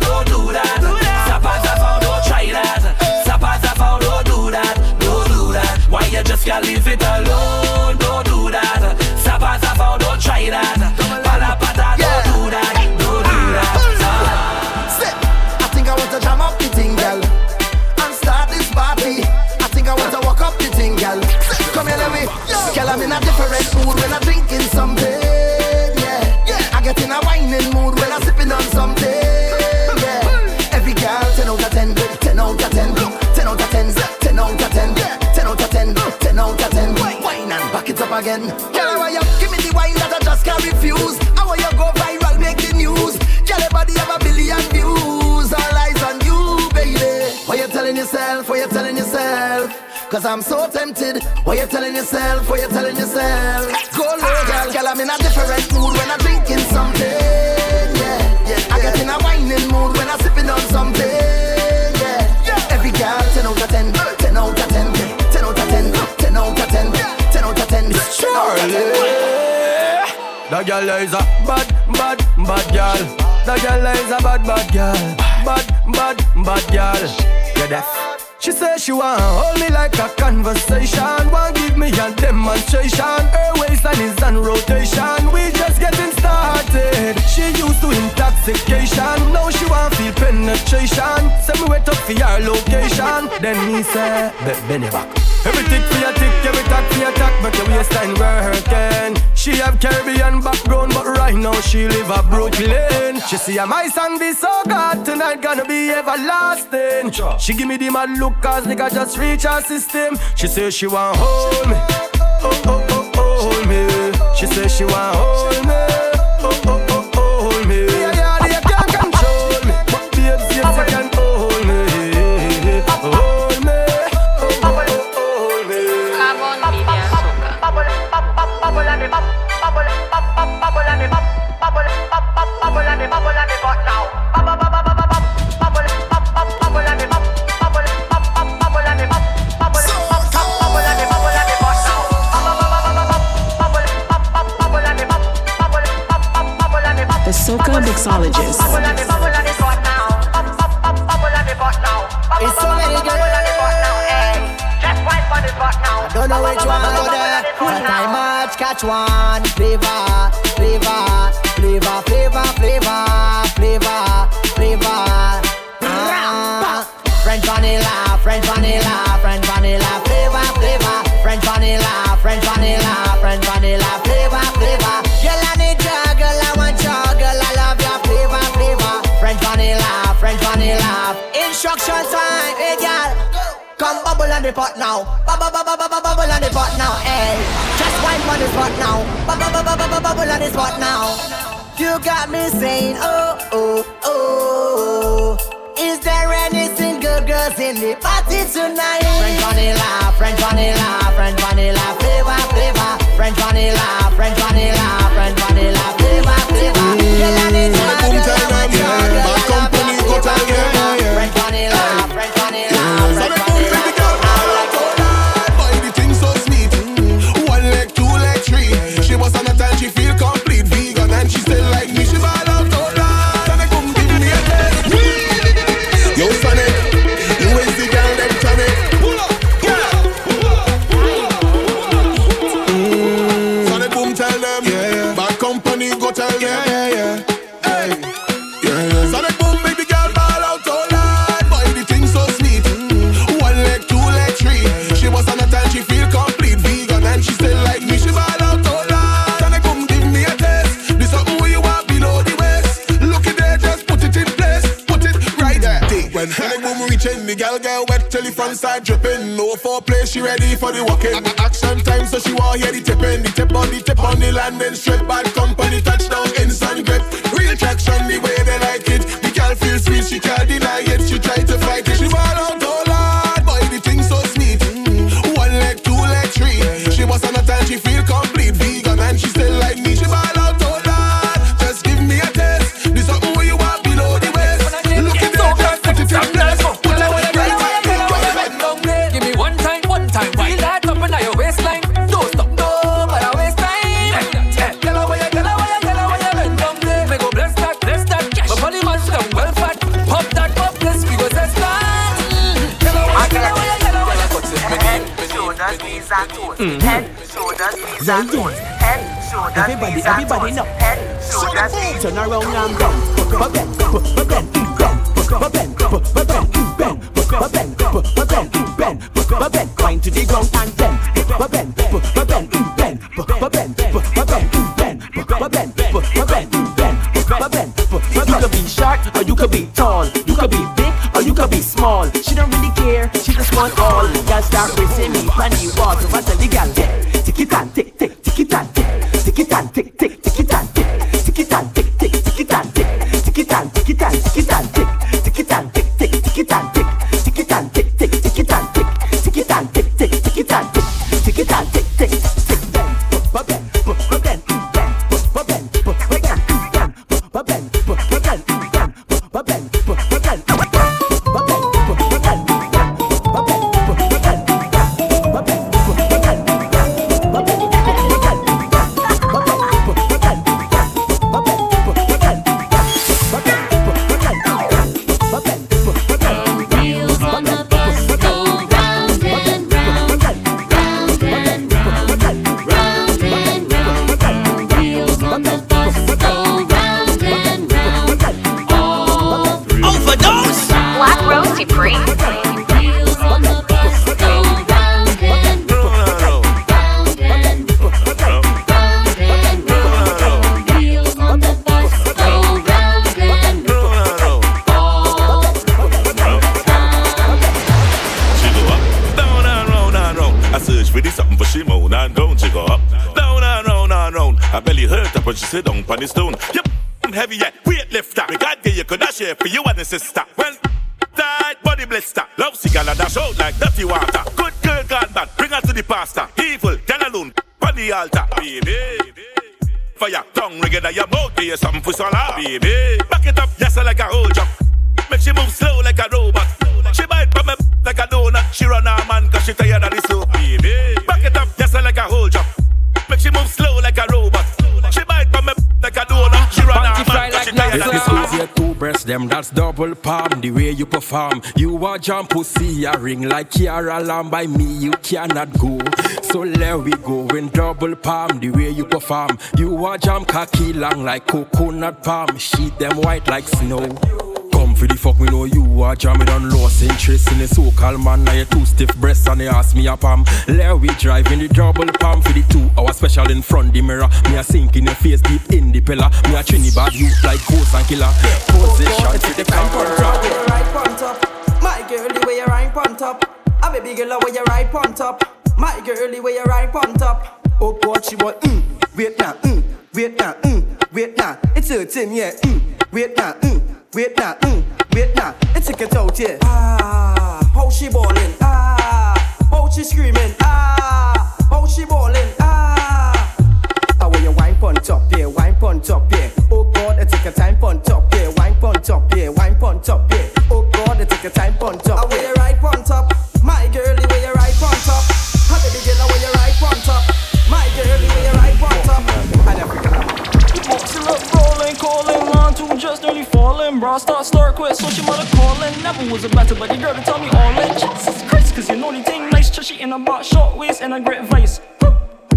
Why you leave it alone? Don't do that. As I don't try that. Palapata, don't do that. Don't do ah. that. Sit. I think I want to jam up the thing, girl, and start this party. I think I want to walk up the thing, girl. Come here, let me. Girl, I'm in a different mood when I'm drinking something. Up again. Girl, why you give me the wine that I just can't refuse? I want you go viral, make the news. Girl, your body have a billion views. All eyes on you, baby. What you telling yourself? What you telling yourself? Cause I'm so tempted. What you telling yourself? What you telling yourself? Go low, girl. Girl, I'm in a different mood when I'm girl is a bad, bad, bad girl. That girl is a bad, bad girl. Bad, bad, bad girl. You're deaf. She says she want hold me like a conversation. Want give me a demonstration. Her waistline is on rotation. We just getting started. She used to intoxication. Now she want feel penetration. Send me wait up for your location. Then me say, be bend it back. Every tick for your tick, every tack for your tack, but your waistline working. She have Caribbean background, but right now she live a Brooklyn. She see a my song be so good tonight, gonna be everlasting. She give me the mad look, cause nigga just reach her system. She say she want hold me, oh oh oh oh hold me. She say she want hold me, much one. Flavor, flavor, flavor, flavor, flavor, flavor, flavor. Ah, French vanilla, French vanilla, French vanilla, flavor, flavor. French vanilla, French vanilla, French vanilla, flavor, flavor. Girl, I need you, girl, I want you, girl, I love your flavor, flavor. French vanilla, French vanilla. Instruction time, hey girl. Come bubble on the pot now. Bubble, bubble, bubble, bubble on the pot now. Hey, wine on the spot now. Bubble, bubble, bubble, bubble on the spot now. You got me saying, oh, oh, oh. Is there any single girls in the party tonight? French vanilla, French vanilla, French vanilla, flavor, flavor. French vanilla, French vanilla, French vanilla, flavor, flavor. Girl, I need girl, I want you, girl, I love your flavor. Front side dripping. No foreplay, she ready for the walking. Action time, so she want hear the tipping. The tip on the tip on the landing strip. Bad company shoulders, knees and toes. Head, shoulders, Everybody, everybody toes. now. Head, shoulders, knees Turn around and bend. But bend, but bend, when she sit down on the stone. Yep, I'm heavy yet, weightlifter. Me God give you could I share for you and the sister. Well, tight body blister. Love cigar and dash out like dirty water. Good girl gone bad, bring her to the pastor. Evil, tell alone, on the altar. Baby. Fire, tongue rigger that your mouth, do you something for solar, baby. Back it up, yes, like a whole jump. Make she move slow like a robot. She bite from me like a donut. She run her man cause she tired of the slow. Baby. Back it up, yes, like a whole jump. Make she move slow like a robot. She bite from me like a donut. She run her man cause she tired of This is your two breasts, them that's double palm. The way you perform, you are jump pussy, a ring like Kiara Lamb. By me, you cannot go. So there we go in double palm. The way you perform, you are jump cocky long like coconut palm. Sheet them white like snow. Come for the fuck, me know you are jamming on lost interest in the so-called man. Now you two stiff breasts and they ask me a palm. There we drive in the double palm for the two hour special in front the mirror. Me a sink in your face deep in the pillar. Me a Trinidad youth like ghost and killer. Position to the camera. right on top. My girlie, where you right on top. A baby girl, where you right on top. My girlie, where you right on top. Oh God, she want mm, wait now, mm, wait now, mm, wait now. It's her thing, yeah, mm, wait now, mm, wait now, mm, wait now. It's a get out, yeah. Ah, how she ballin', ah, how she screaming, ah, how she ballin', ah. How will you wine pon top, yeah, wine pon top, yeah. Oh God, it take a time pon top, yeah, wine pon top, yeah, wine pon top, yeah. Oh God, it take a time pon top. How will you right pon top? My girlie, where you right pon top? How baby girl, where you right pon top? Just nearly falling. Bra start start quit, so she mother calling. Never was a better, the girl to tell me all it. Jesus Christ, cause you know the thing nice, chushy in a box, short waist and a great vice.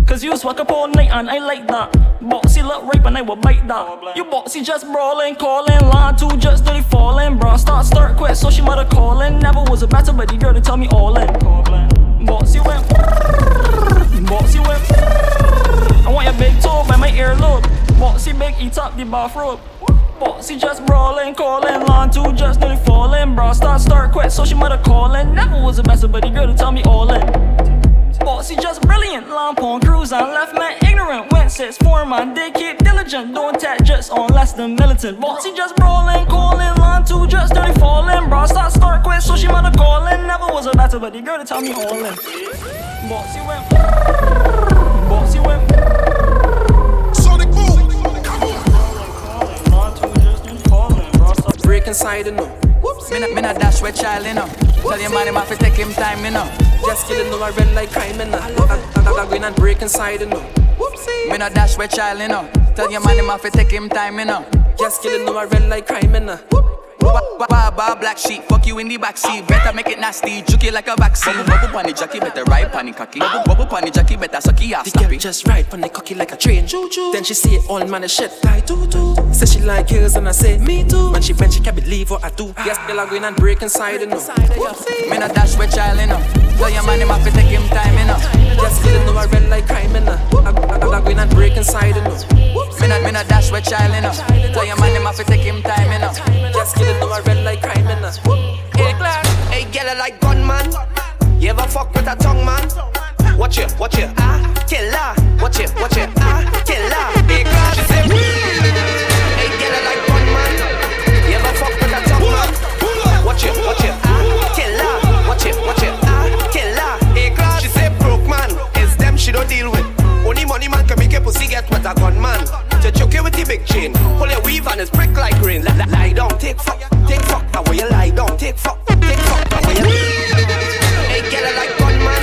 Cause you swag up all night and I like that. Bossy look rape and I will bite that. You bossy just brawling, calling, line two just dirty falling. Bro, start, start, quit, so she mother calling. Never was a better, the girl to tell me all in. Bossy went, bossy went. I want your big toe by my earlobe. Bossy big, eat up the bathrobe. Bossy just brawling, calling, line two just nearly falling. Bro, start, start, quit, so she mother calling. Never was a better, but the girl to tell me all in. Bossy just brilliant, lamp on cruise and left man ignorant. Went six four man, they keep diligent, don't tap just on less than militant. Bossy just brawling, calling, line two just dirty falling. Bro, start, start, quit, so she mother calling. Never was a better, but the girl to tell me all in. Bossy went, bossy went. Break inside, you know. Whoops. Me not, me not dash with child, you know. Tell your man him have to take him time, you know. Just killing no, I red like crime, you know. I love it. I go in and break inside, you know. Whoopsie. Me not dash with child, you know. Tell your man him have to take him time, you know. Just killing no, I red like crime, you know. Baba black sheep, fuck you in the backseat. Better make it nasty, juke it like a vaccine. Bubble bunny jockey, better ride bunny cocky. Bubble, bubble bunny jockey, better sucky ass. The girl just ride on the cocky like a train. Choo choo. Then she say all man shit tie too too. Say she like girls and I say me too. When she bend she can't believe what I do. Yes, girl I go in and break inside you know. Me not dash with child, you know. Tell your man him have to take him time, you know. Just killing no I red like crime you know. I, I, I go and break inside you know. Me not, me not dash with child, you know. Tell your man him have to take him time, you know. Just killing no I red like crime you know. Hey, hey, girl, I like gunman. You ever fuck with a tongue man? Watch it, watch it, ah, killer. Watch it, watch it, ah, killer. Hey, class, hey, girl, I like gunman. You ever fuck with a tongue man? Watch it, watch it, ah, killer. Watch it, watch it, ah, killer. Hey, class, she say, broke man. It's them she don't deal with. Only money man can make a pussy get with a gunman. Big chain. Pull your weave and it's brick like rain. Lie, lie down, take fuck, take fuck. How will you lie down? Take fuck, take fuck. How will you? Hey, girl, I like gunman.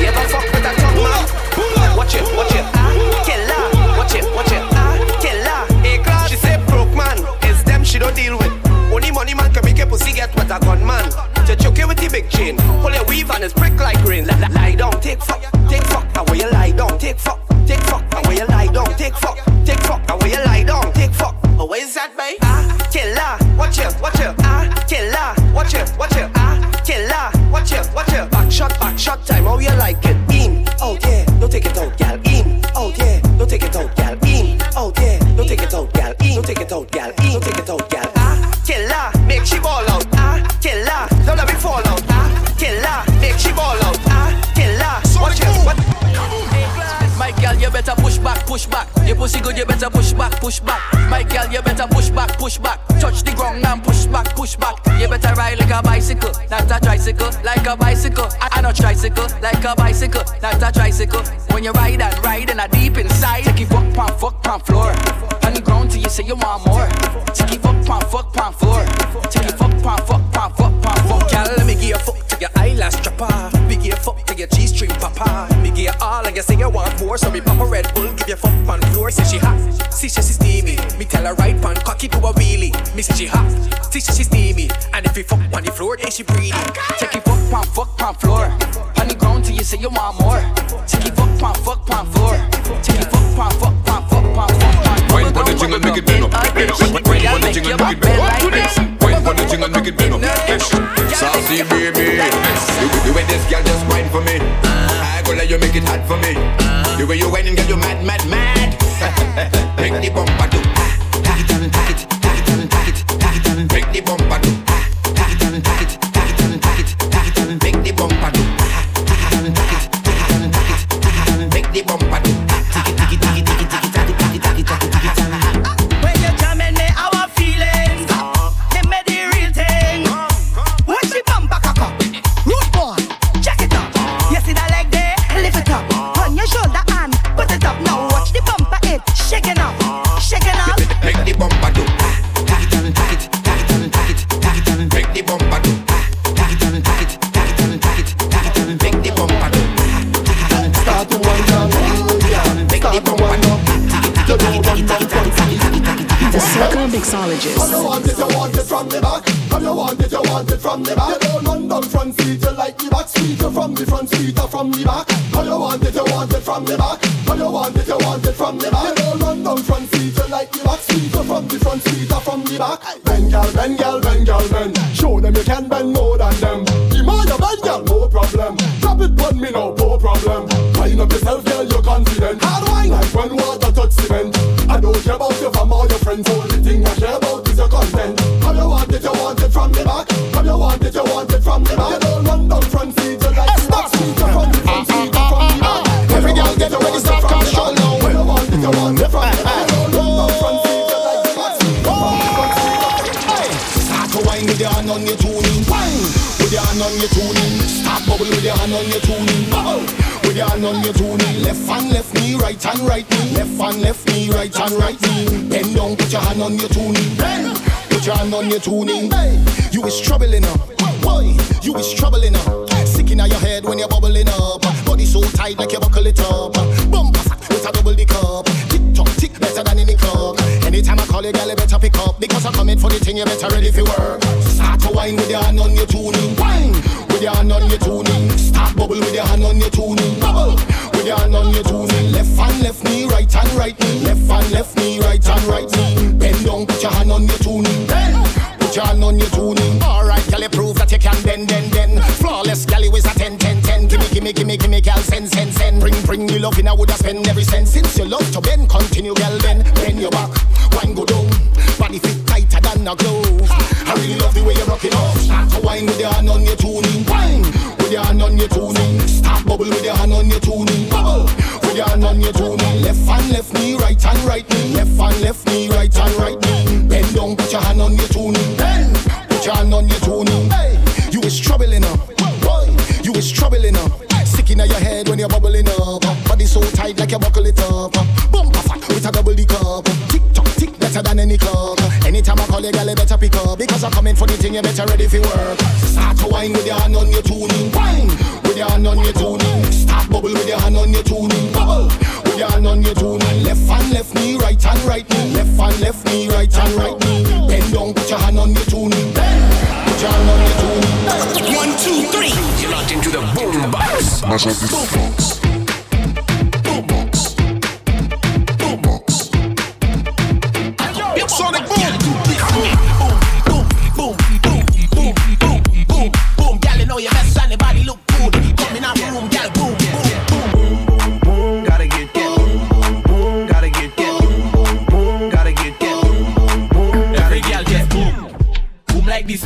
You ever fuck with a tongue man? Watch it, watch it, ah, killer. Watch it, watch it, ah, killer. She say broke man. It's them she don't deal with. Only money man can make a pussy get with a gunman. To choke you with the big chain. Pull your weave and it's brick like rain. Lie, lie down, take fuck, take fuck. How will you lie down? Take fuck, take fuck. How will you lie down? Take fuck. How you like it. Girl, you better push back, push back. Your pussy good, you better push back, push back. My girl, you better push back, push back. Touch the ground and push back, push back. You better ride like a bicycle, not a tricycle. Like a bicycle, I, I not tricycle. Like a bicycle, not a tricycle. When you ride and ride and a deep inside, take it fuck, pump, fuck, pump floor. On the ground till you say you want more. Take it fuck, pump, fuck, pump floor. Take it fuck, pump, fuck, pump, fuck, pump, fuck. Girl, let me give you fuck to eyelash dropper. Me give fuck to your G-string papa. Me give all and you say you want more, so me pop a Red Bull, give you fuck on floor. Say she hot, see she steamy. Me tell her right pan cocky do a wheelie. Me say she hot, see she steamy. And if you fuck on the floor, then she breathe. Take it fuck pon fuck pon floor. On the ground till you say you want more. Take it fuck pon fuck pon floor. Take it fuck pon fuck pon fuck pon fuck pon. Wine for the jingle, make it bend up. Wine for the jingle, make it bend up. Wine for the jingle, make it bend up. Saucy baby, the way this girl just wine for me. I go let you make it hot for me. The way you whine and get you mad, mad, mad. Make the bumper do. Mixologist. Come you want it, you want it from the back. Come you want it, you want it from the back. You don't run down front seat, you like the back seat. You from the front seat or from the back. How you want it, you want it from the back. How you want it, you want it from the back. You don't run down front seat, you like the back seat. You from the front seat or from the back. Bend, girl, bend, girl, bend, girl, bend. Show them you can bend more than them. The more you bend, girl, no problem. Drop it on me now, no problem. Wind up yourself, girl, you're confident. Hard wine like when water touch cement. I don't care about your fam or your friends. Only thing I it, you want it from the back. How you want it, you want it from the back. You don't run down front seat, you like the back seat. You from the front seat, you from the back. Every girl get ready, stop cash show now. How you want it, you want it from the back. You don't run down front seat, you like the back seat. You from the front seat, from the back. Start to wine with your hand on your tuning. Wine with your hand on your tuning. Start bubble with your hand on your tuning. Bubble with your hand on your tuning. Left hand, left knee, right hand, right knee. Left hand, left knee, right hand, right knee. Bend down, put your hand on your tuning. Bend, hand on your tuning. You is trouble in her. Boy, you is trouble in her. Sick in your head when you're bubbling up. Body so tight like you buckle it up. Bumper with a double the cup. Tick tick better than any club. Anytime I call you, girl, you better pick up because I'm coming for the thing. You better ready for work. Start to wine with your hand on your tuning. Wine with your hand on your tuning. Start bubble with your hand on your tuning. Bubble with your hand on your tuning. Left hand, left knee, right hand, right knee. Left hand, left knee, right hand, right knee. Bend down, put your hand on your tuning. Bend, hand on your tuning. Alright, girl, you prove that you can bend, bend, bend. Flawless, girl, you is a 10, 10, 10. Gimme, gimme, gimme, gimme, girl, send, send, send. Bring, bring you love in, I woulda spend every cent. Since you love to bend, continue, girl, bend. Bend your back, wine go down. Body fit than a glove. I really love the way you rock it off. Start to wine with your hand on your tuning. Wine with your hand on your tuning. Start bubble with your hand on your tuning. Bubble with your hand on your tuning. Left hand, left knee, right hand, right knee. Left hand, left knee, right hand, right knee. Bend down, put your hand on your tuning. Bend, put your hand on your tuning. Hey, you is trouble in her. Boy, you is trouble in her. Sick in your head when you're bubbling up. Body so tight like you buckle it up. Bumper fat with a double D cup. Tick better than any clock. Anytime I call you, girl, you better pick up because I'm coming for the thing. You better ready for work. Start to wine with your hand on your tuning. Wine with your hand on your tuning. Start bubble with your hand on your tuning. Bubble with your hand on your tuning. Left hand, left knee, right hand, right knee. Left hand, left knee, right hand, right knee. Bend down, put your hand on your tuning. Bend, put your hand on your tuning. One, two, three. You're locked into the boom box. Boom box.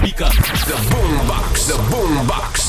Speaker. The boom box. The boom box.